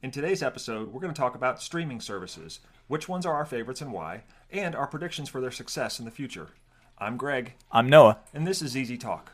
In today's episode, we're going to talk about streaming services, which ones are our favorites and why, and our predictions for their success in the future. I'm Greg, I'm Noah. and this is Easy Talk.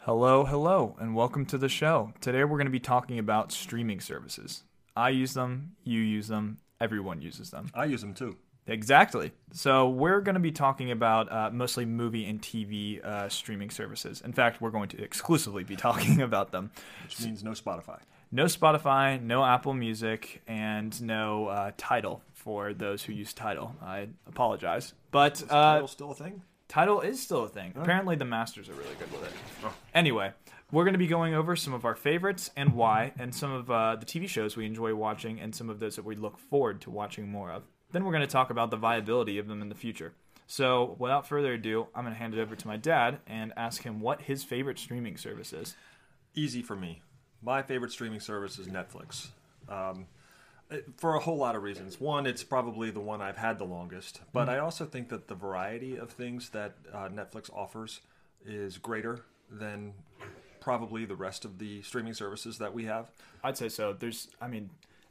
Hello, hello, and welcome to the show. Today we're going to be talking about streaming services. I use them, you use them, everyone uses them. I use them too, Exactly. So we're going to be talking about uh, mostly movie and TV uh, streaming services. In fact, we're going to exclusively be talking about them. which means no Spotify. No Spotify, no Apple Music, and no uh, Tidal for those who use Tidal. I apologize, but Is uh, Tidal still a thing? Tidal is still a thing. Apparently, the Masters are really good with it. Anyway, we're going to be going over some of our favorites and why, and some of uh, the TV shows we enjoy watching, and some of those that we look forward to watching more of. Then we're going to talk about the viability of them in the future. So, without further ado, I'm going to hand it over to my dad and ask him what his favorite streaming service is. Easy for me. My favorite streaming service is Netflix. Um, for a whole lot of reasons. One, it's probably the one I've had the longest, but I also think that the variety of things that uh, Netflix offers is greater than probably the rest of the streaming services that we have. I'd say so. There's, I mean,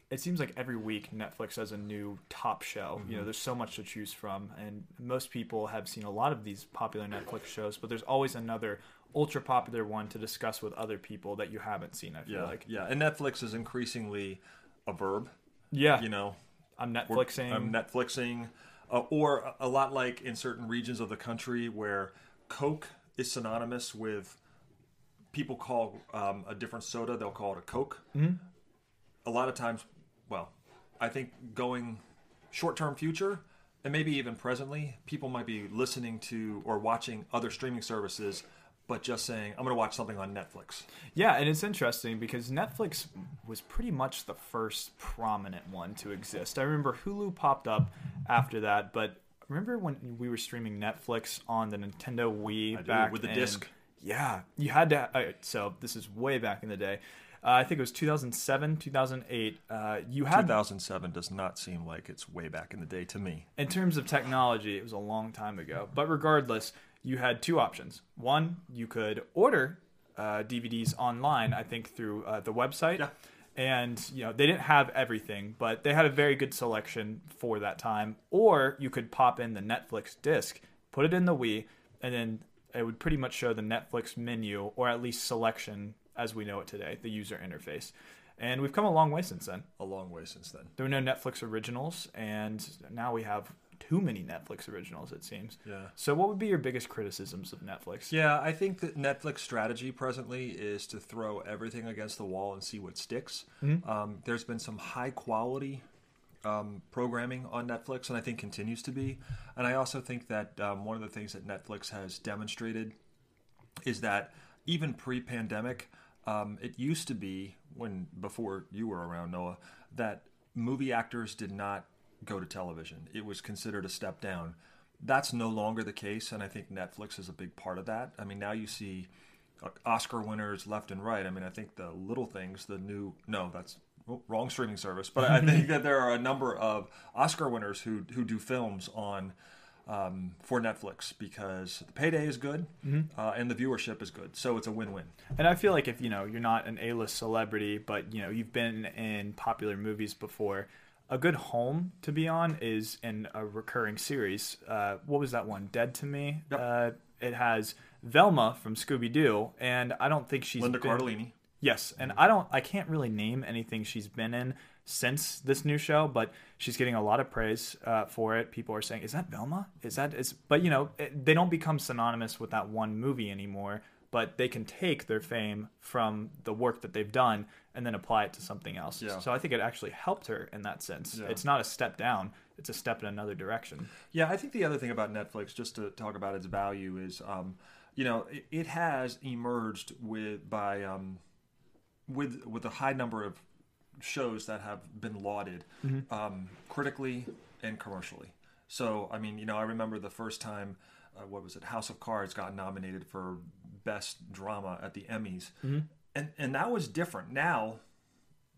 it seems like every week Netflix has a new top show. You know, there's so much to choose from, and most people have seen a lot of these popular Netflix shows, but there's always another ultra popular one to discuss with other people that you haven't seen. I feel Yeah, like, yeah, and Netflix is increasingly a verb. yeah, You know, I'm Netflixing. I'm Netflixing, uh, or a lot like in certain regions of the country where Coke is synonymous with people call um, a different soda, they'll call it a Coke. Mm-hmm. A lot of times, well, I think going short term future and maybe even presently, people might be listening to or watching other streaming services. But just saying, I'm going to watch something on Netflix. Yeah, and it's interesting because Netflix was pretty much the first prominent one to exist. I remember Hulu popped up after that, but remember when we were streaming Netflix on the Nintendo Wii do, back with the disc. Yeah, you had to. Uh, so this is way back in the day. Uh, I think it was 2007, 2008. Uh, you had 2007 does not seem like it's way back in the day to me. in terms of technology, it was a long time ago. But regardless, you had two options. One, you could order uh, DVDs online, I think through uh, the website. Yeah. And you know they didn't have everything, but they had a very good selection for that time. Or you could pop in the Netflix disc, put it in the Wii, and then it would pretty much show the Netflix menu, or at least selection as we know it today, the user interface. And we've come a long way since then A long way since then. there were no Netflix originals, and now we have too many Netflix originals. It seems. Yeah. So, what would be your biggest criticisms of Netflix? Yeah, I think that Netflix strategy presently is to throw everything against the wall and see what sticks. Um, there's been some high quality um, programming on Netflix, and I think continues to be. And I also think that um, one of the things that Netflix has demonstrated is that even pre-pandemic, um, it used to be when before you were around, Noah, that movie actors did not go to television. It was considered a step down. That's no longer the case, and I think Netflix is a big part of that. I mean, now you see uh, Oscar winners left and right. I mean, I think the Little Things, the new no, that's wrong streaming service, but I think that there are a number of Oscar winners who who do films on um, for Netflix because the payday is good uh, and the viewership is good, so it's a win-win. And I feel like if you know you're not an A-list celebrity, but you know you've been in popular movies before, a good home to be on is in a recurring series. Uh, what was that one? Dead to Me. Yep. Uh, it has Velma from Scooby Doo, and I don't think she's Linda been- Cardellini. Yes, and I don't I can't really name anything she's been in since this new show, but she's getting a lot of praise uh, for it. People are saying, "Is that Velma? Is that is?" But you know, it, they don't become synonymous with that one movie anymore. But they can take their fame from the work that they've done and then apply it to something else. Yeah. So I think it actually helped her in that sense. Yeah. It's not a step down; it's a step in another direction. Yeah, I think the other thing about Netflix, just to talk about its value, is um, you know it, it has emerged with by um, with with a high number of shows that have been lauded um, critically and commercially. So I mean, you know, I remember the first time, uh, what was it, House of Cards got nominated for best drama at the Emmys, and and that was different. Now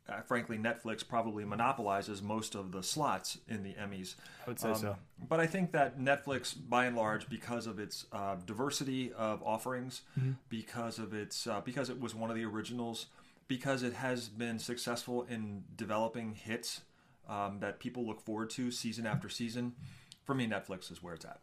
uh, frankly, Netflix probably monopolizes most of the slots in the Emmys. I would say Um, so. But I think that Netflix, by and large, because of its uh, diversity of offerings, Mm-hmm. because of its uh, because it was one of the originals, because it has been successful in developing hits um, that people look forward to season after season. For me, Netflix is where it's at.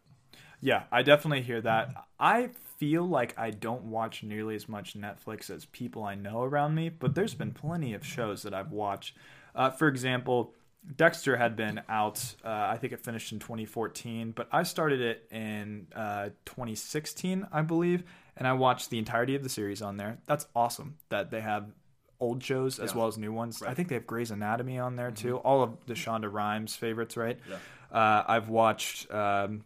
Yeah, I definitely hear that. I feel like I don't watch nearly as much Netflix as people I know around me, but there's been plenty of shows that I've watched. Uh, for example, Dexter had been out, uh, I think it finished in 2014, but I started it in uh, 2016, I believe, and I watched the entirety of the series on there. That's awesome that they have old shows as Yeah. well as new ones. I think they have Grey's Anatomy on there too. Mm-hmm. All of the Shonda Rhimes favorites, right? Yeah. Uh, I've watched um,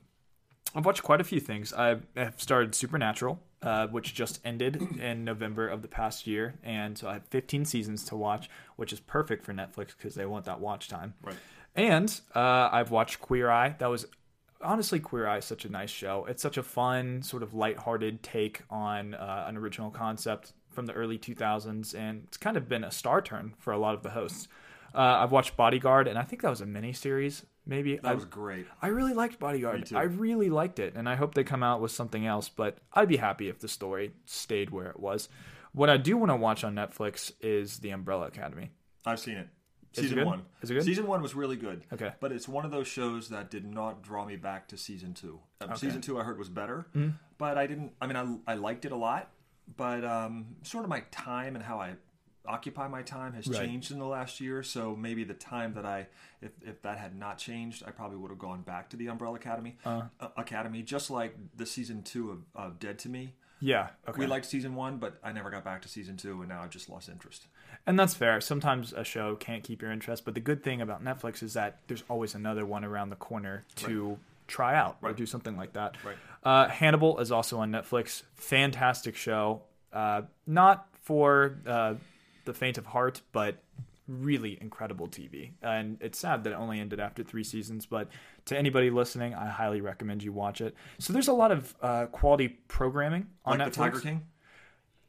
I've watched quite a few things. I have started Supernatural, uh, which just ended in November of the past year, and so I have 15 seasons to watch, which is perfect for Netflix because they want that watch time. Right. And uh, I've watched Queer Eye. That was honestly Queer Eye is such a nice show. It's such a fun, sort of lighthearted take on uh, an original concept from the early 2000s, and it's kind of been a star turn for a lot of the hosts. Uh, I've watched Bodyguard, and I think that was a mini series. Maybe That I, was great. I really liked Bodyguard. I really liked it, and I hope they come out with something else. But I'd be happy if the story stayed where it was. What I do want to watch on Netflix is The Umbrella Academy. I've seen it. Is it Season good? one. Is it good? Season one was really good. Okay. But it's one of those shows that did not draw me back to season two. Uh, Season two I heard was better, Mm-hmm. but I didn't. I mean, I, I liked it a lot, but um, sort of my time and how I occupy my time has Right. changed in the last year. So maybe the time that I, if, if that had not changed, I probably would have gone back to the Umbrella Academy. Uh. Uh, Academy, just like the season two of, of Dead to Me. Yeah, okay. We liked season one, but I never got back to season two, and now I've just lost interest. And that's fair. Sometimes a show can't keep your interest, but the good thing about Netflix is that there's always another one around the corner to try out or do something like that. Right. Uh, Hannibal is also on Netflix. Fantastic show. Uh, not for uh, the faint of heart, but really incredible TV. And it's sad that it only ended after three seasons, but to anybody listening, I highly recommend you watch it. So there's a lot of uh, quality programming on Like Netflix. the Tiger King.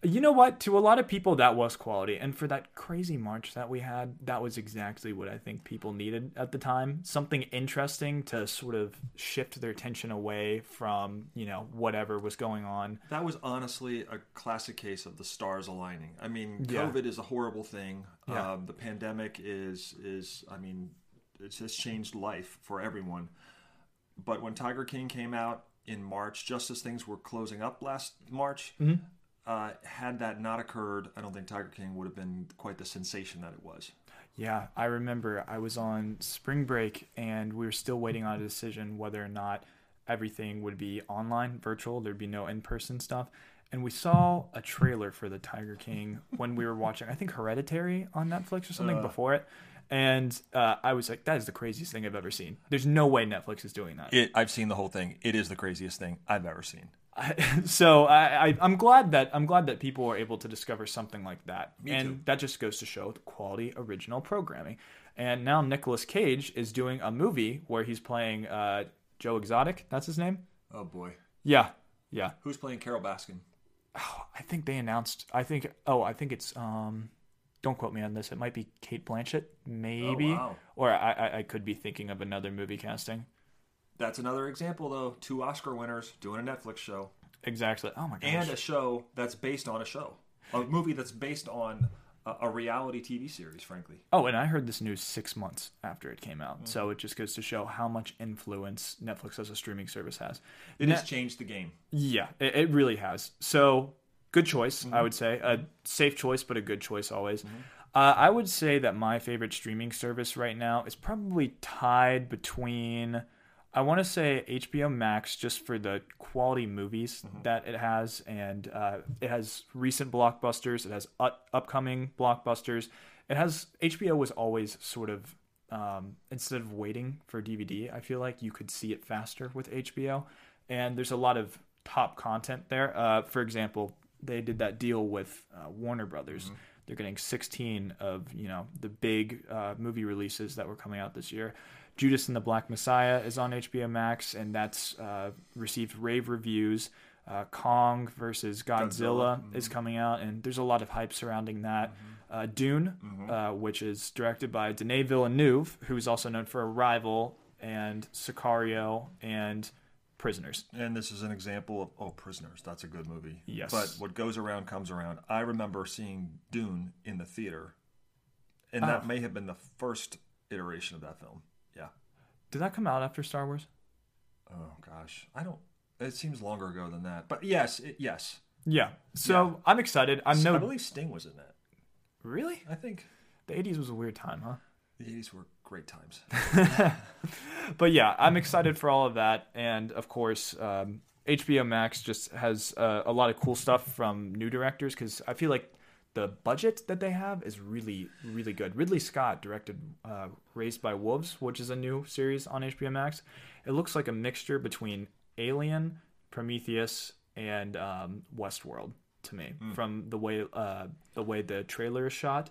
You know what? To a lot of people, that was quality. And for that crazy March that we had, that was exactly what I think people needed at the time. Something interesting to sort of shift their attention away from, you know, whatever was going on. That was honestly a classic case of the stars aligning. I mean, Yeah. COVID is a horrible thing. Yeah. Um, the pandemic is is I mean, it's just changed life for everyone. But when Tiger King came out in March, just as things were closing up last March, Mm-hmm. Uh, had that not occurred, I don't think Tiger King would have been quite the sensation that it was. Yeah, I remember I was on spring break and we were still waiting on a decision whether or not everything would be online, virtual, there'd be no in person stuff. And we saw a trailer for the Tiger King when we were watching, I think Hereditary on Netflix or something before it. And uh, I was like, that is the craziest thing I've ever seen. There's no way Netflix is doing that. It, I've seen the whole thing. It is the craziest thing I've ever seen. so I, I, I'm glad that I'm glad that people are able to discover something like that, Me and too. that just goes to show the quality original programming. And now Nicolas Cage is doing a movie where he's playing uh, Joe Exotic. That's his name. Oh boy, Yeah, yeah. who's playing Carole Baskin? I think they announced. I think. Oh, I think it's. Um, don't quote me on this. It might be Cate Blanchett, maybe, Oh, wow. or I, I, I could be thinking of another movie casting. That's another example, though. Two Oscar winners doing a Netflix show. Exactly. Oh my gosh. and a show that's based on a show, a movie that's based on a, a reality TV series. Frankly, Oh, and I heard this news six months after it came out. So it just goes to show how much influence Netflix as a streaming service has. it Na- has changed the game. yeah, it, it really has. So good choice, Mm-hmm. I would say. A safe choice, but a good choice always. Uh, I would say that my favorite streaming service right now is probably tied between. I want to say HBO Max just for the quality movies Mm-hmm. that it has, and uh, it has recent blockbusters. It has up- upcoming blockbusters. It has HBO was always sort of um, instead of waiting for DVD, I feel like you could see it faster with HBO, and there's a lot of top content there. Uh, for example, they did that deal with uh, Warner Brothers. They're getting 16 of you know the big uh, movie releases that were coming out this year. Judas and the Black Messiah is on HBO Max, and that's uh, received rave reviews. Uh, Kong versus Godzilla, Godzilla, is coming out, and there's a lot of hype surrounding that. uh, Dune, uh, which is directed by Denis Villeneuve, who is also known for Arrival and Sicario and Prisoners. And this is an example of oh, Prisoners. That's a good movie. Yes. But what goes around comes around. I remember seeing Dune in the theater, and that Oh. may have been the first iteration of that film. Yeah. Did that come out after Star Wars? Oh gosh, I don't. It seems longer ago than that. But yes, it, yes. Yeah. So I'm excited. I'm I no believe Sting was in that. really. I think The 80s was a weird time, huh? the '80s were great times. but yeah, I'm excited for all of that, and of course, um, HBO Max just has uh, a lot of cool stuff from new directors because I feel like the budget that they have is really, really good. Ridley Scott directed uh, Raised by Wolves, which is a new series on HBO Max. It looks like a mixture between Alien, Prometheus, and um, Westworld to me from the way uh, the way the trailer is shot.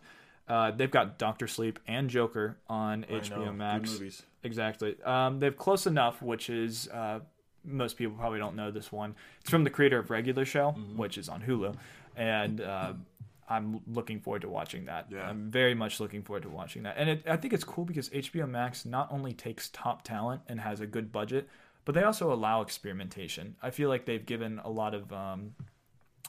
Uh, they've got Doctor Sleep and Joker on I HBO know, Max. Exactly. Um, they have Close Enough, which is uh, most people probably don't know this one. It's from the creator of Regular Show, Mm-hmm. which is on Hulu, and uh, I'm looking forward to watching that. Yeah. I'm very much looking forward to watching that, and it, I think it's cool because HBO Max not only takes top talent and has a good budget, but they also allow experimentation. I feel like they've given a lot of um,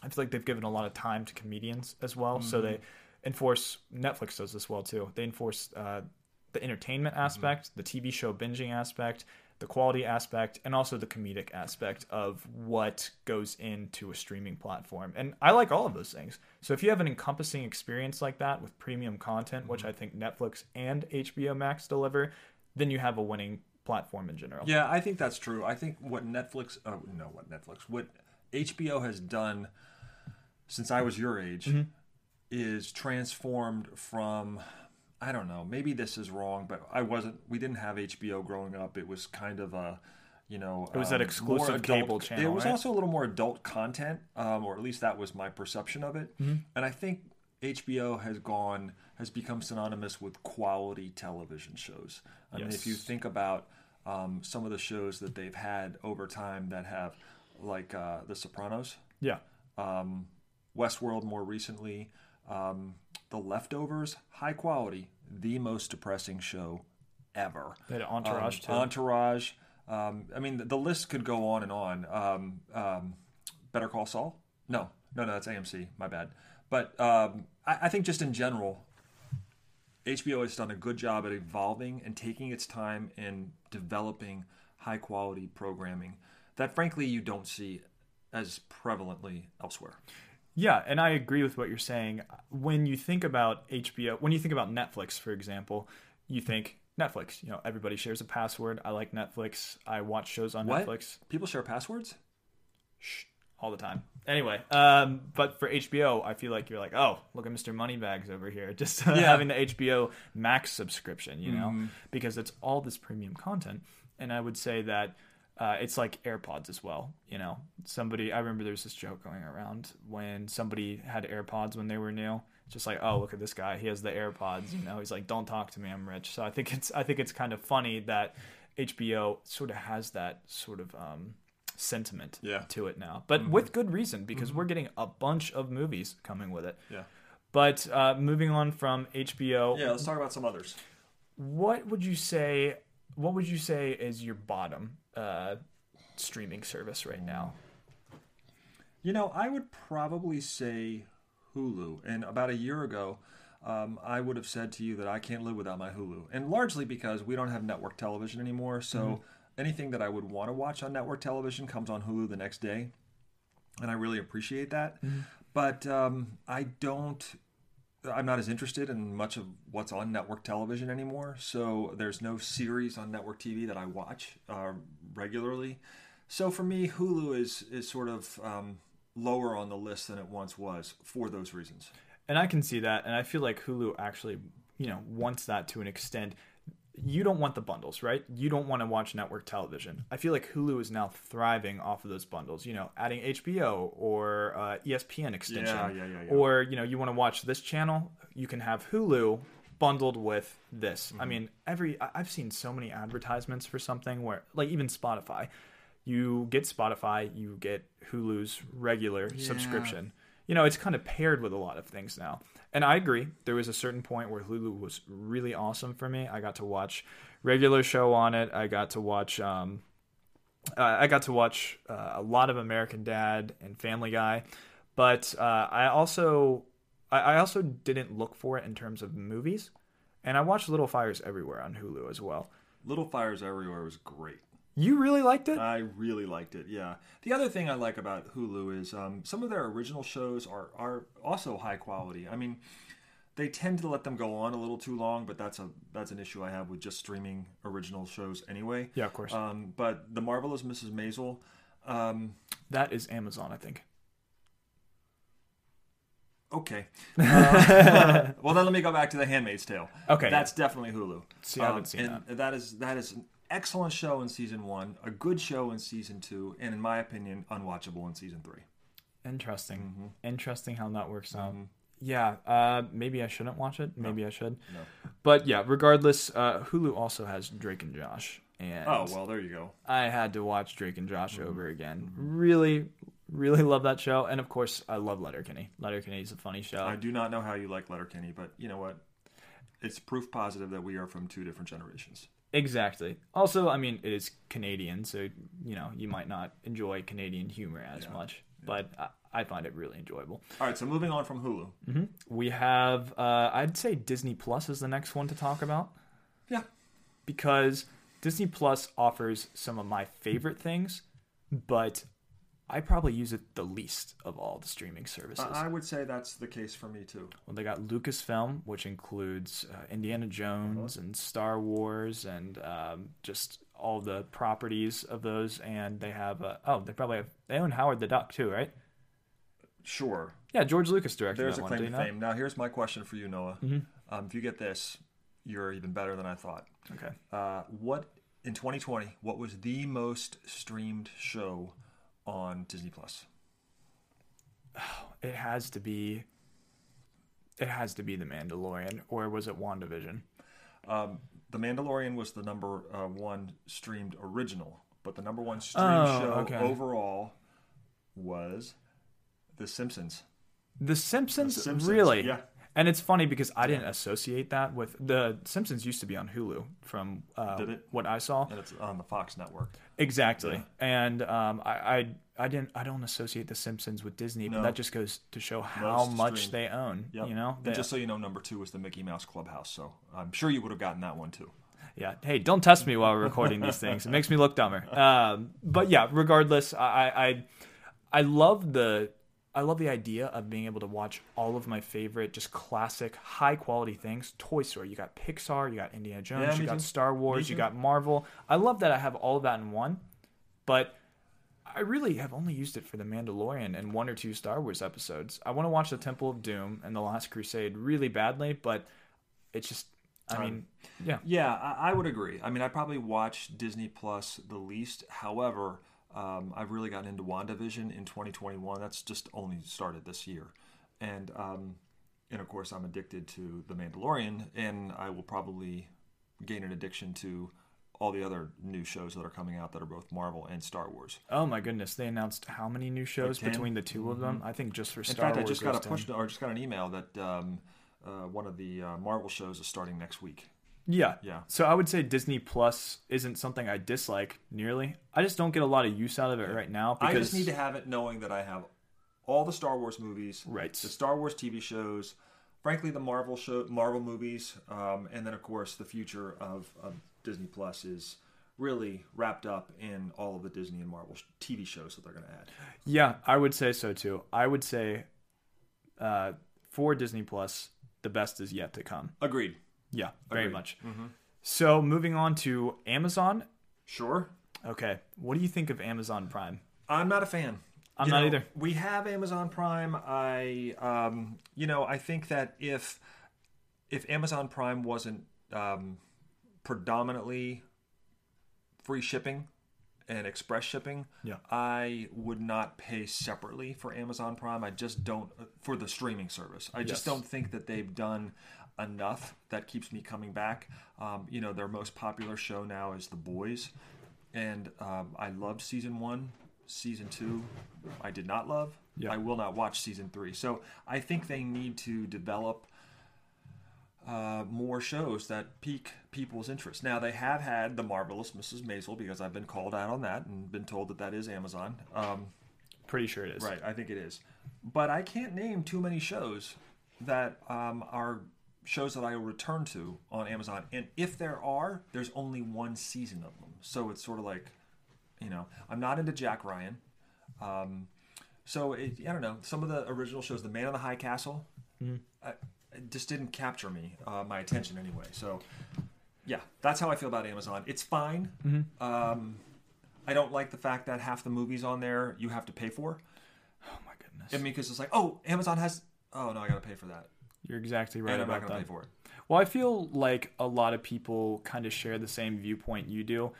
I feel like they've given a lot of time to comedians as well. So Mm-hmm. they enforce Netflix does this well too. They enforce uh, the entertainment Mm-hmm. aspect, the TV show binging aspect, the quality aspect, and also the comedic aspect of what goes into a streaming platform. And I like all of those things. So if you have an encompassing experience like that with premium content, which Mm-hmm. I think Netflix and HBO Max deliver, then you have a winning platform in general. Yeah, I think that's true. I think what Netflix, oh no, what Netflix, what HBO has done since I was your age Mm-hmm. is transformed from, I don't know, maybe this is wrong, but I wasn't. We didn't have HBO growing up. It was kind of a, you know, It was that um, exclusive more adult- cable channel, It was right? also a little more adult content, um, or at least that was my perception of it. Mm-hmm. And I think HBO has gone has become synonymous with quality television shows. I mean, if you think about um, some of the shows that they've had over time that have, like uh, The Sopranos, Yeah. um, Westworld more recently, um, The Leftovers, high quality, the most depressing show ever. They had Entourage Um, too. Entourage. Um, I mean, the, the list could go on and on. Um, um, Better Call Saul? No, no, no, that's AMC. My bad. But um, I, I think just in general, HBO has done a good job at evolving and taking its time in developing high quality programming that, frankly, you don't see as prevalently elsewhere. Yeah, and I agree with what you're saying. When you think about HBO, when you think about Netflix, for example, you think Netflix. You know, everybody shares a password. I like Netflix. I watch shows on What? Netflix People share passwords? Shh, all the time. Anyway, um, but for HBO, I feel like you're like, oh, look at Mr. Moneybags over here, just having the HBO Max subscription, you know, because it's all this premium content. And I would say that uh, it's like AirPods as well. You know, somebody I remember there's this joke going around when somebody had AirPods when they were new. It's just like, oh, look at this guy, he has the AirPods. You know, he's like, don't talk to me, I'm rich. So I think it's I think it's kind of funny that HBO sort of has that sort of um, sentiment Yeah. to it now, but with good reason because we're getting a bunch of movies coming with it. Yeah. But uh, moving on from HBO, Yeah, let's talk about some others. what would you say? What would you say is your bottom uh, streaming service right now? You know, I would probably say Hulu. And about a year ago, um, I would have said to you that I can't live without my Hulu. And largely because we don't have network television anymore. So anything that I would want to watch on network television comes on Hulu the next day. And I really appreciate that. But um, I don't. I'm not as interested in much of what's on network television anymore. So there's no series on network TV that I watch uh, regularly. So for me, Hulu is is sort of um, lower on the list than it once was for those reasons. And I can see that, and I feel like Hulu actually, you know, wants that to an extent. You don't want the bundles, right? You don't want to watch network television. I feel like Hulu is now thriving off of those bundles. You know, adding HBO or uh, ESPN extension, Yeah, yeah, yeah, or you know, you want to watch this channel, you can have Hulu bundled with this. Mm-hmm. I mean, every I've seen so many advertisements for something where, like, even Spotify, you get Spotify, you get Hulu's regular subscription. you know, it's kind of paired with a lot of things now. And I agree. There was a certain point where Hulu was really awesome for me. I got to watch regular show on it. I got to watch. Um, uh, I got to watch uh, a lot of American Dad and Family Guy, but uh, I also I, I also didn't look for it in terms of movies, and I watched Little Fires Everywhere on Hulu as well. Little Fires Everywhere was great. You really liked it? I really liked it. Yeah. The other thing I like about Hulu is um, some of their original shows are are also high quality. I mean, they tend to let them go on a little too long, but that's a that's an issue I have with just streaming original shows anyway. Yeah, of course. Um, but the marvelous Mrs. Maisel, um, that is Amazon, I think. Okay. Uh, well, then let me go back to The Handmaid's Tale. Okay, That's definitely Hulu. See, I haven't Um, seen and that is that is excellent show in season one, a good show in season two, and in my opinion, unwatchable in season three. Interesting. Mm-hmm. Interesting how that works out. Yeah, uh, maybe I shouldn't watch it. Maybe I should. No. But yeah, regardless, uh, Hulu also has Drake and Josh, and Oh well, there you go. I had to watch Drake and Josh Mm-hmm. over again. Really, really love that show, and of course, I love Letterkenny. Letterkenny is a funny show. I do not know how you like Letterkenny, but you know what? It's proof positive that we are from two different generations. Exactly. Also, I mean, it is Canadian, so you know you might not enjoy Canadian humor as much, but I, I find it really enjoyable. All right, so moving on from Hulu. We have, uh, I'd say Disney Plus is the next one to talk about Yeah. because Disney Plus offers some of my favorite things, but I probably use it the least of all the streaming services. I I would say that's the case for me too. Well, they got Lucasfilm, which includes uh, Indiana Jones and Star Wars and um, just all the properties of those. And they have, uh, oh, they probably have, they own Howard the Duck too, right? Sure. Yeah, George Lucas directed There's that a one. claim to fame. Now, here's my question for you, Noah. Um, if you get this, you're even better than I thought. Okay. Uh, what in 2020? What was the most streamed show on Disney Plus? It has to be, it has to be The Mandalorian, or was it WandaVision? Um, the Mandalorian was the number uh, one streamed original, but the number one streamed Oh, show okay. overall was The Simpsons. The Simpsons, The Simpsons, really? yeah. And it's funny because I didn't associate that with the Simpsons used to be on Hulu from uh, Did it? what I saw. And it's on the Fox network. Exactly. And um, I, I I didn't I don't associate the Simpsons with Disney, but that just goes to show how much streamed. they own. Yep. You know? And They- just so you know, number two was the Mickey Mouse Clubhouse. So I'm sure you would have gotten that one too. yeah. Hey, don't test me while we're recording these things. It makes me look dumber. Um, but yeah, regardless, I, I I love the I love the idea of being able to watch all of my favorite, just classic, high quality things. Toy Story, you got Pixar, you got Indiana Jones, Yeah, you got too. Star Wars, you got Marvel. I love that I have all of that in one, but I really have only used it for The Mandalorian and one or two Star Wars episodes. I want to watch The Temple of Doom and The Last Crusade really badly, but it's just, I um, mean, yeah. Yeah, I, I would agree. I mean, I probably watch Disney Plus the least. However, um, I've really gotten into WandaVision in 2021. That's just only started this year, and um, and of course, I'm addicted to The Mandalorian, and I will probably gain an addiction to all the other new shows that are coming out that are both Marvel and Star Wars. Oh my goodness, they announced how many new shows 10? between the 2 of them? I think just for Mm-hmm. In Star fact, I just got a push or just got an email that um, uh, one of the uh, Marvel shows is starting next week. Yeah. Yeah. So I would say Disney Plus isn't something I dislike nearly. I just don't get a lot of use out of it right now because I just need to have it knowing that I have all the Star Wars movies, Right. The Star Wars TV shows, frankly, the Marvel show, Marvel movies, um, and then of course the future of, of Disney Plus is really wrapped up in all of the Disney and Marvel TV shows that they're going to add. Yeah, I would say so too. I would say uh, for Disney Plus, the best is yet to come. Agreed. Yeah, very Agreed. much. So moving on to Amazon. Sure. Okay, what do you think of Amazon Prime? I'm not a fan. I'm You not know, either. We have Amazon Prime. I, um, you know, I think that if if Amazon Prime wasn't um, predominantly free shipping and express shipping, Yeah. I would not pay separately for Amazon Prime. I just don't for the streaming service. I just don't think that they've done enough that keeps me coming back. Um, you know, their most popular show now is The Boys, and um, I loved season one. season two, I did not love. Yeah. I will not watch season three. So I think they need to develop uh, more shows that pique people's interest. Now they have had the marvelous Mrs. Maisel because I've been called out on that and been told that that is Amazon. Um, Pretty sure it is. Right, I think it is. But I can't name too many shows that um, are shows that I will return to on Amazon. And if there are, there's only one season of them. So it's sort of like, you know, I'm not into Jack Ryan. Um, so it, I don't know. Some of the original shows, The Man in the High Castle, I, it just didn't capture me, uh, my attention anyway. So yeah, that's how I feel about Amazon. It's fine. Um, I don't like the fact that half the movies on there you have to pay for. Oh my goodness. I mean, because it's like, oh, Amazon has. Oh no, I got to pay for that, You're exactly right and I'm not about going to that. pay for it. Well, I feel like a lot of people kind of share the same viewpoint you do.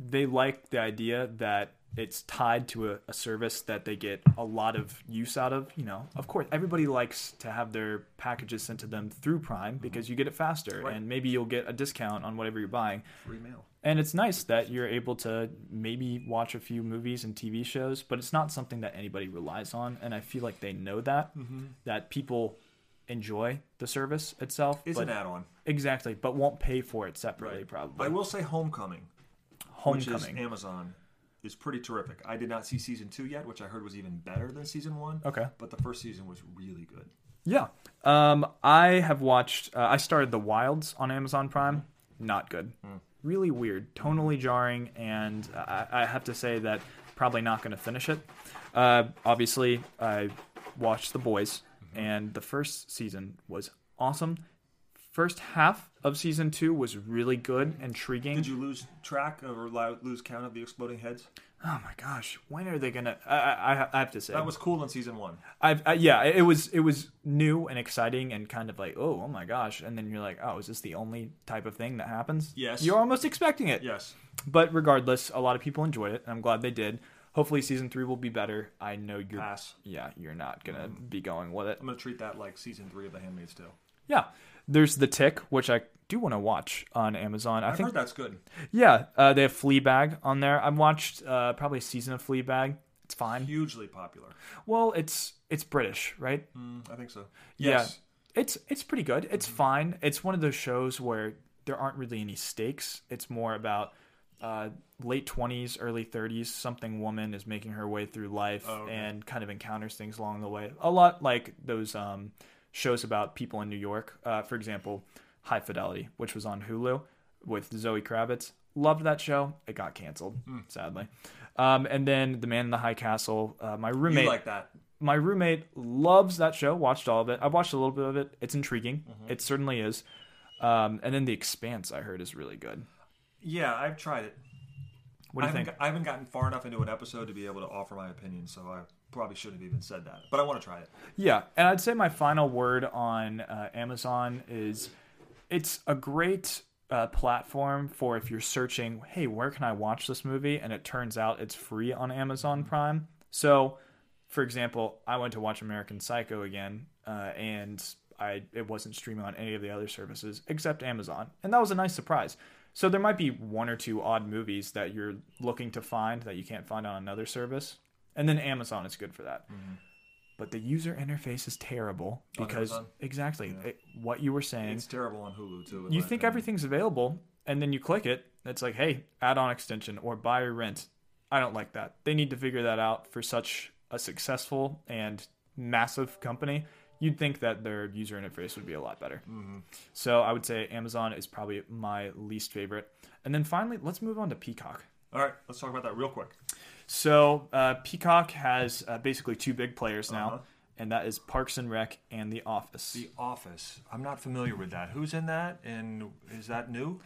They like the idea that it's tied to a, a service that they get a lot of use out of. You know, of course, everybody likes to have their packages sent to them through Prime mm-hmm. because you get it faster Right. and maybe you'll get a discount on whatever you're buying. Free mail. And it's nice that you're able to maybe watch a few movies and TV shows, but it's not something that anybody relies on. And I feel like they know that, mm-hmm. that people enjoy the service itself. It's but an add-on. Exactly, but won't pay for it separately, probably. I will say, Homecoming, Homecoming. Amazon, is pretty terrific. I did not see season two yet, which I heard was even better than season one. Okay. But the first season was really good. Yeah. Um, I have watched. Uh, I started The Wilds on Amazon Prime. Not good. Really weird, tonally jarring, and I, I have to say that probably not going to finish it. Uh, obviously, I watched The Boys, and the first season was awesome. First half of season two was really good, intriguing. Did you lose track or lose count of the exploding heads? oh my gosh, when are they gonna? I, I, I have to say That was cool in season one. I've I, yeah, it was it was new and exciting and kind of like oh oh my gosh, and then you're like oh is this the only type of thing that happens? Yes. you're almost expecting it. Yes. But regardless, a lot of people enjoyed it, and I'm glad they did. Hopefully, season three will be better. I know you're Pass. yeah you're not gonna mm-hmm. be going with it. I'm gonna treat that like season three of The Handmaid's Tale. Yeah, there's the Tick, which I do want to watch on Amazon. I I've think heard that's good. yeah, uh, they have Fleabag on there. I've watched uh, probably a season of Fleabag. It's fine. Hugely popular. Well, it's it's British, right? Mm, I think so. Yeah. Yes. It's it's pretty good. It's fine. It's one of those shows where there aren't really any stakes. It's more about uh, late twenties, early thirties. Something woman is making her way through life Oh, okay. and kind of encounters things along the way. A lot like those um, shows about people in New York. Uh, for example, High Fidelity, which was on Hulu with Zoe Kravitz. Loved that show. It got canceled, Hmm. sadly. Um, and then The Man in the High Castle. Uh, my roommate You like that? my roommate loves that show. Watched all of it. I've watched a little bit of it. It's intriguing. Mm-hmm. It certainly is. Um, and then The Expanse, I heard, is really good. Yeah, I've tried it. What do you haven't, think? I haven't gotten far enough into an episode to be able to offer my opinion, so I probably shouldn't have even said that. But I want to try it. Yeah, and I'd say my final word on uh, Amazon is it's a great uh, platform for if you're searching, hey, where can I watch this movie? And it turns out it's free on Amazon Prime. So, for example, I went to watch American Psycho again, uh, and I it wasn't streaming on any of the other services except Amazon, and that was a nice surprise. So there might be one or two odd movies that you're looking to find that you can't find on another service, and then Amazon is good for that but the user interface is terrible because Amazon? exactly it- what you were saying. It's terrible on Hulu too. you think opinion. everything's available, and then you click it. It's like, hey, add-on extension or buy or rent. I don't like that. They need to figure that out for such a successful and massive company. You'd think that their user interface would be a lot better. Mm-hmm. So I would say Amazon is probably my least favorite. And then finally, let's move on to Peacock. All right, let's talk about that real quick. So uh, Peacock has uh, basically two big players now, Uh-huh. and that is Parks and Rec and The Office. The Office. I'm not familiar with that. Who's in that? And is that new?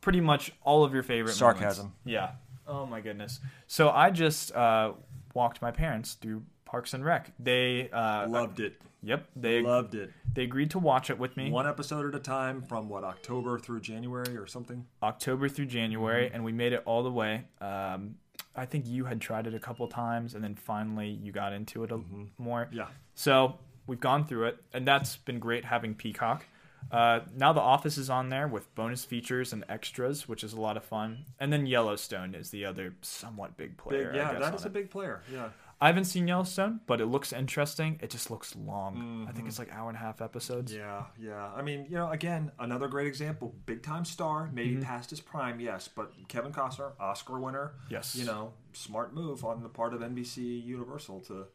Pretty much all of your favorite Sarcasm. moments. Yeah. Oh my goodness. So I just uh, walked my parents through Parks and Rec. They uh, Loved it. Yep. They Loved it. they agreed to watch it with me One episode at a time from what October through January or something. October through January, Mm-hmm. and we made it all the way. Um, I think you had tried it a couple times, and then finally you got into it a more. Mm-hmm. Yeah. So we've gone through it, and that's been great having Peacock. Uh, now The Office is on there with bonus features and extras, which is a lot of fun. And then Yellowstone is the other somewhat big player. Big, yeah, that on a big player. Yeah. I haven't seen Yellowstone, but it looks interesting. It just looks long. I think it's like hour and a half episodes. Mm-hmm. Yeah, yeah. I mean, you know, again, another great example. Big time star, maybe Mm-hmm. past his prime, yes, but Kevin Costner, Oscar winner. Yes. You know, smart move on the part of NBC Universal to,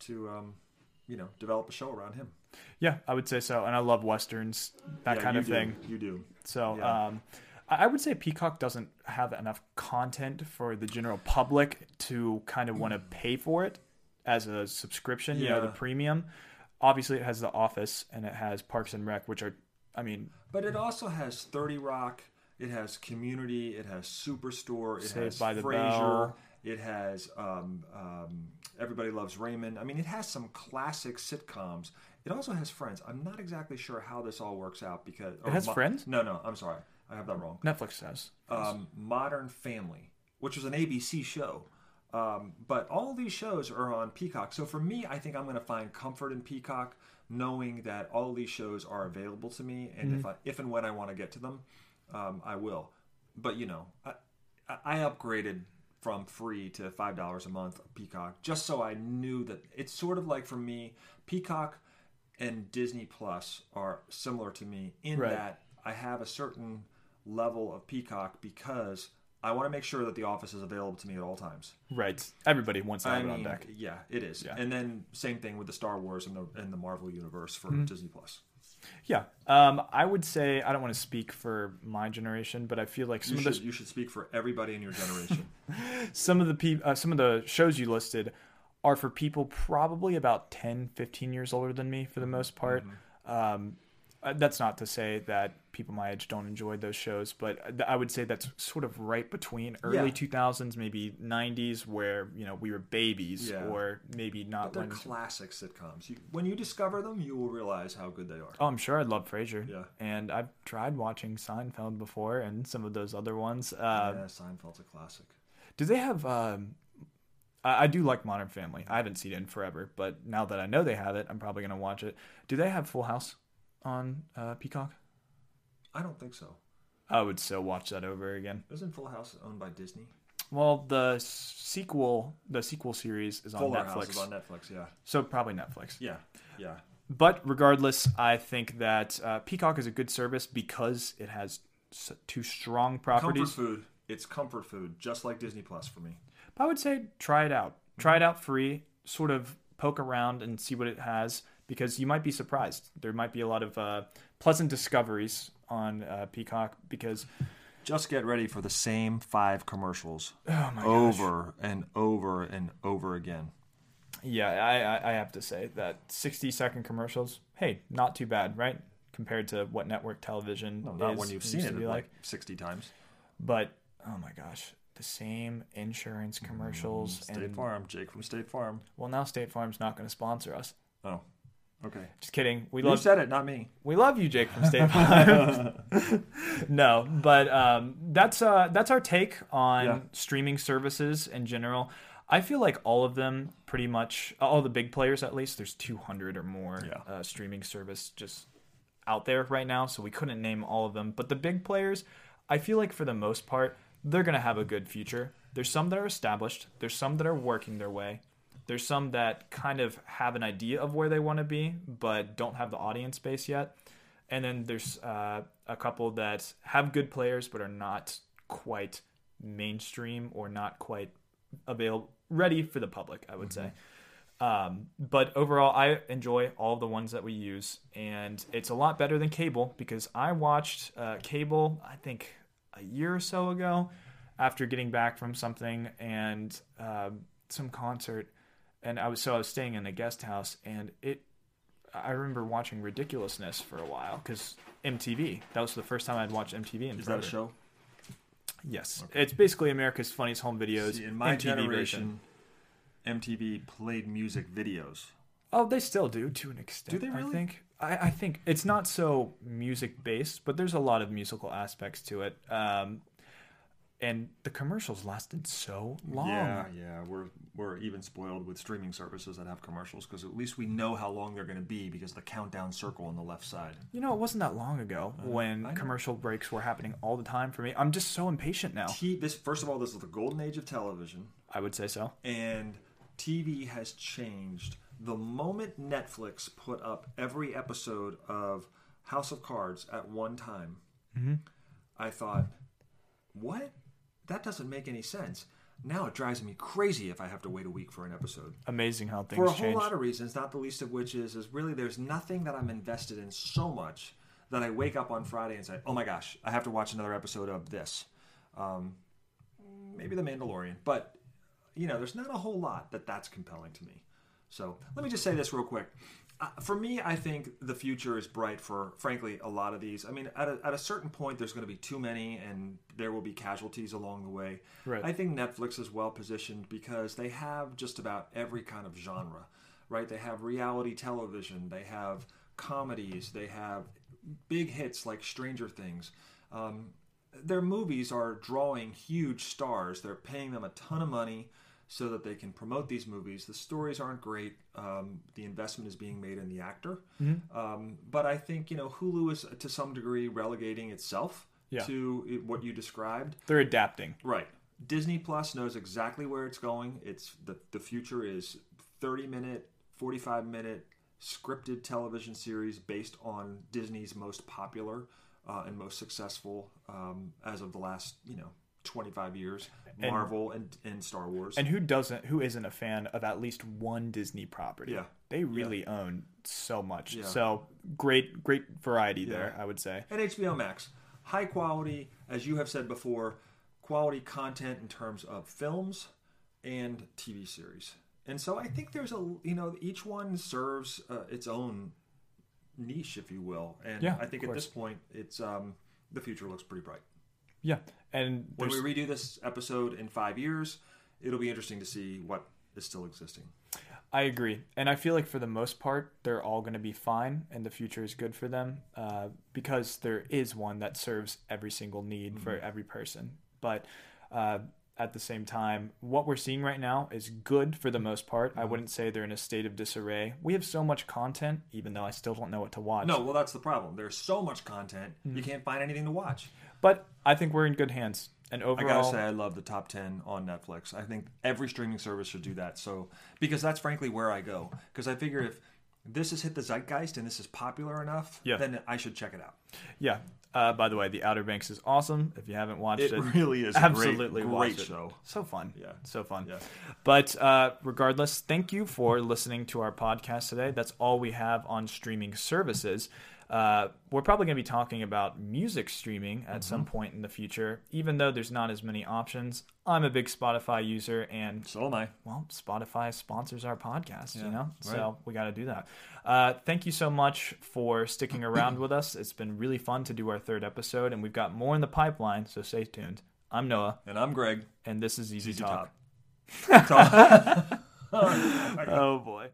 to, um, you know, develop a show around him. Yeah, I would say so. And I love westerns, that Yeah, kind of do. thing. You do. So Yeah. um, I would say Peacock doesn't have enough content for the general public to kind of want to pay for it as a subscription. You know, the Yeah. premium. Obviously, it has The Office and it has Parks and Rec, which are, I mean, But it also has 30 Rock. It has Community. It has Superstore. It Saved has by the Frasier. Bell. It has um, um, Everybody Loves Raymond. I mean, it has some classic sitcoms. It also has Friends. I'm not exactly sure how this all works out because or has Friends? No, no, I'm sorry, I have that wrong. Netflix has. Um, Modern Family, which was an ABC show. Um, but all these shows are on Peacock. So for me, I think I'm going to find comfort in Peacock, knowing that all these shows are available to me, and if I, if and when I want to get to them, um, I will. But you know, I, I I upgraded from free to five dollars a month Peacock just so I knew that it's sort of like for me, Peacock and Disney Plus are similar to me in Right. that I have a certain level of Peacock because I want to make sure that The Office is available to me at all times. Right. Everybody wants to I have it on deck. yeah, it is. Yeah. And then same thing with the Star Wars and the and the Marvel universe for Mm-hmm. Disney Plus. Yeah. Um, I would say I don't want to speak for my generation, but I feel like some You of the should, you should speak for everybody in your generation. some of the pe- uh, some of the shows you listed are for people probably about 10 15 years older than me for the most part um, uh, that's not to say that people my age don't enjoy those shows but i would say that's sort of right between early Yeah. 2000s maybe 90s where you know we were babies Yeah. or maybe not They're when classic sitcoms. You, when you discover them, you will realize how good they are. Oh, I'm sure I'd love Frasier. Yeah. And I've tried watching Seinfeld before and some of those other ones. Uh, yeah, Seinfeld's a classic. Do they have? Um, I, I do like Modern Family. I haven't seen it in forever, but now that I know they have it, I'm probably gonna watch it. Do they have Full House on uh, Peacock? I don't think so. I would so watch that over again. Isn't Full House owned by Disney? Well, the sequel, the sequel series is on Fuller Netflix, House is on Netflix. Yeah, so probably Netflix. yeah, yeah. But regardless, I think that uh, Peacock is a good service because it has two strong properties. Comfort food. It's comfort food, just like Disney Plus for me. But I would say try it out. Try it out free. Sort of poke around and see what it has because you might be surprised. There might be a lot of uh, pleasant discoveries on uh, Peacock because Just get ready for the same five commercials oh over and over and over again. Yeah, I, I have to say that 60 second commercials. Hey, not too bad, right? Compared to what network television No, not is, when you've seen it be like sixty times. But oh my gosh, the same insurance commercials State and Farm, Jake from State Farm. well now State Farm's not going to sponsor us. Oh, okay. Just kidding. We You love said it, not me. We love you, Jake from State Farm. no, but um, that's uh, that's our take on Yeah. streaming services in general. I feel like all of them, pretty much, all the big players at least. There's 200 or more Yeah. uh, streaming service just out there right now, so we couldn't name all of them. But the big players, I feel like for the most part, they're gonna have a good future. There's some that are established. There's some that are working their way. There's some that kind of have an idea of where they want to be, but don't have the audience base yet. And then there's uh, a couple that have good players, but are not quite mainstream or not quite available, ready for the public, I would say. Um, but overall, I enjoy all the ones that we use, and it's a lot better than cable because I watched uh, cable, I think, a year or so ago after getting back from something and um some concert. And I was so I was staying in a guest house, and it. I remember watching Ridiculousness for a while because MTV. That was the first time I'd watched MTV in Is that a show? Yes, it's basically America's Funniest Home Videos. See, in my MTV generation, version. MTV played music videos. Oh, they still do to an extent. Do they I really? think. I, I think it's not so music based, but there's a lot of musical aspects to it. Um, and the commercials lasted so long. Yeah, yeah, we're we're even spoiled with streaming services that have commercials because at least we know how long they're going to be because of the countdown circle on the left side. You know, it wasn't that long ago uh, when commercial breaks were happening all the time for me. I'm just so impatient now. T- this first of all, this is the golden age of television, I would say so. and TV has changed. The moment Netflix put up every episode of House of Cards at one time, mm-hmm. I thought, what? That doesn't make any sense. Now it drives me crazy if I have to wait a week for an episode. Amazing how things for a whole change. lot of reasons, not the least of which is is really there's nothing that I'm invested in so much that I wake up on Friday and say, "Oh my gosh, I have to watch another episode of this." Um, maybe The Mandalorian, but you know, there's not a whole lot that that's compelling to me. So let me just say this real quick. Uh, for me, I think the future is bright for, frankly, a lot of these. I mean, at a, at a certain point, there's going to be too many, and there will be casualties along the way. Right. I think Netflix is well positioned because they have just about every kind of genre, right? They have reality television, they have comedies, they have big hits like Stranger Things. Um, their movies are drawing huge stars. They're paying them a ton of money so that they can promote these movies. The stories aren't great. Um, the investment is being made in the actor. Um, but I think you know Hulu is to some degree relegating itself Yeah. to what you described. They're adapting. Right. Disney Plus knows exactly where it's going. It's the the future is 30 minute, 45 minute scripted television series based on Disney's most popular uh, and most successful um, as of the last, you know, 25 years, Marvel and, and Star Wars. And who doesn't? Who isn't a fan of at least one Disney property? Yeah. They really own so much. Yeah. So great, great variety there. I would say. and HBO Max, high quality, as you have said before, quality content in terms of films and TV series. And so I think there's a you know each one serves uh, its own niche, if you will. And Yeah, I think at this point, it's um, the future looks pretty bright. Yeah, and When we redo this episode in five years, it'll be interesting to see what is still existing. I agree, and I feel like for the most part, they're all going to be fine, and the future is good for them uh, because there is one that serves every single need for every person. But uh, at the same time, what we're seeing right now is good for the most part. I wouldn't say they're in a state of disarray. We have so much content, even though I still don't know what to watch. No, well, that's the problem. There's so much content, Mm-hmm. you can't find anything to watch. But I think we're in good hands. And overall, I gotta say, I love the top ten on Netflix. I think every streaming service should do that. So, because that's frankly where I go. Because I figure if this has hit the zeitgeist and this is popular enough, Yeah. then I should check it out. yeah. Uh, by the way, The Outer Banks is awesome. If you haven't watched It it, really is a absolutely great, watch great it. show. So fun. Yeah. So fun. Yeah. But uh, regardless, thank you for listening to our podcast today. That's all we have on streaming services. Uh, we're probably going to be talking about music streaming at some point in the future, even though there's not as many options. I'm a big Spotify user, and So am I. well, Spotify sponsors our podcast, you know? right. So we got to do that. Uh, thank you so much for sticking around with us. It's been really fun to do our third episode, and we've got more in the pipeline, so stay tuned. I'm Noah, And I'm Greg. and this is Easy, Easy Talk. Oh Talk.